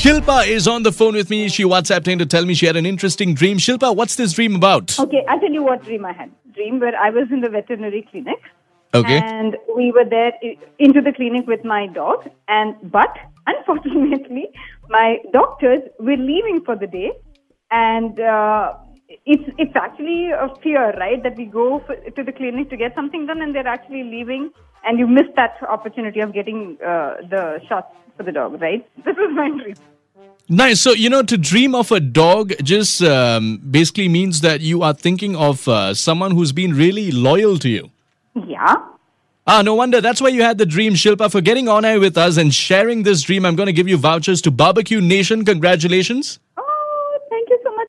Shilpa is on the phone with me. She WhatsApped in to tell me she had an interesting dream. Shilpa, what's this dream about? Okay, I'll tell you what dream I had. Dream where I was in the veterinary clinic. Okay. And we were there into the clinic with my dog. And but unfortunately, my doctors were leaving for the day, and uh, it's it's actually a fear, right? That we go for, to the clinic to get something done, and they're actually leaving, and you miss that opportunity of getting uh, the shots for the dog, right? This was my dream. Nice. So, you know, to dream of a dog just um, basically means that you are thinking of uh, someone who's been really loyal to you. Yeah. Ah, no wonder. That's why you had the dream, Shilpa, for getting on air with us and sharing this dream. I'm going to give you vouchers to Barbecue Nation. Congratulations. Oh, thank you so much.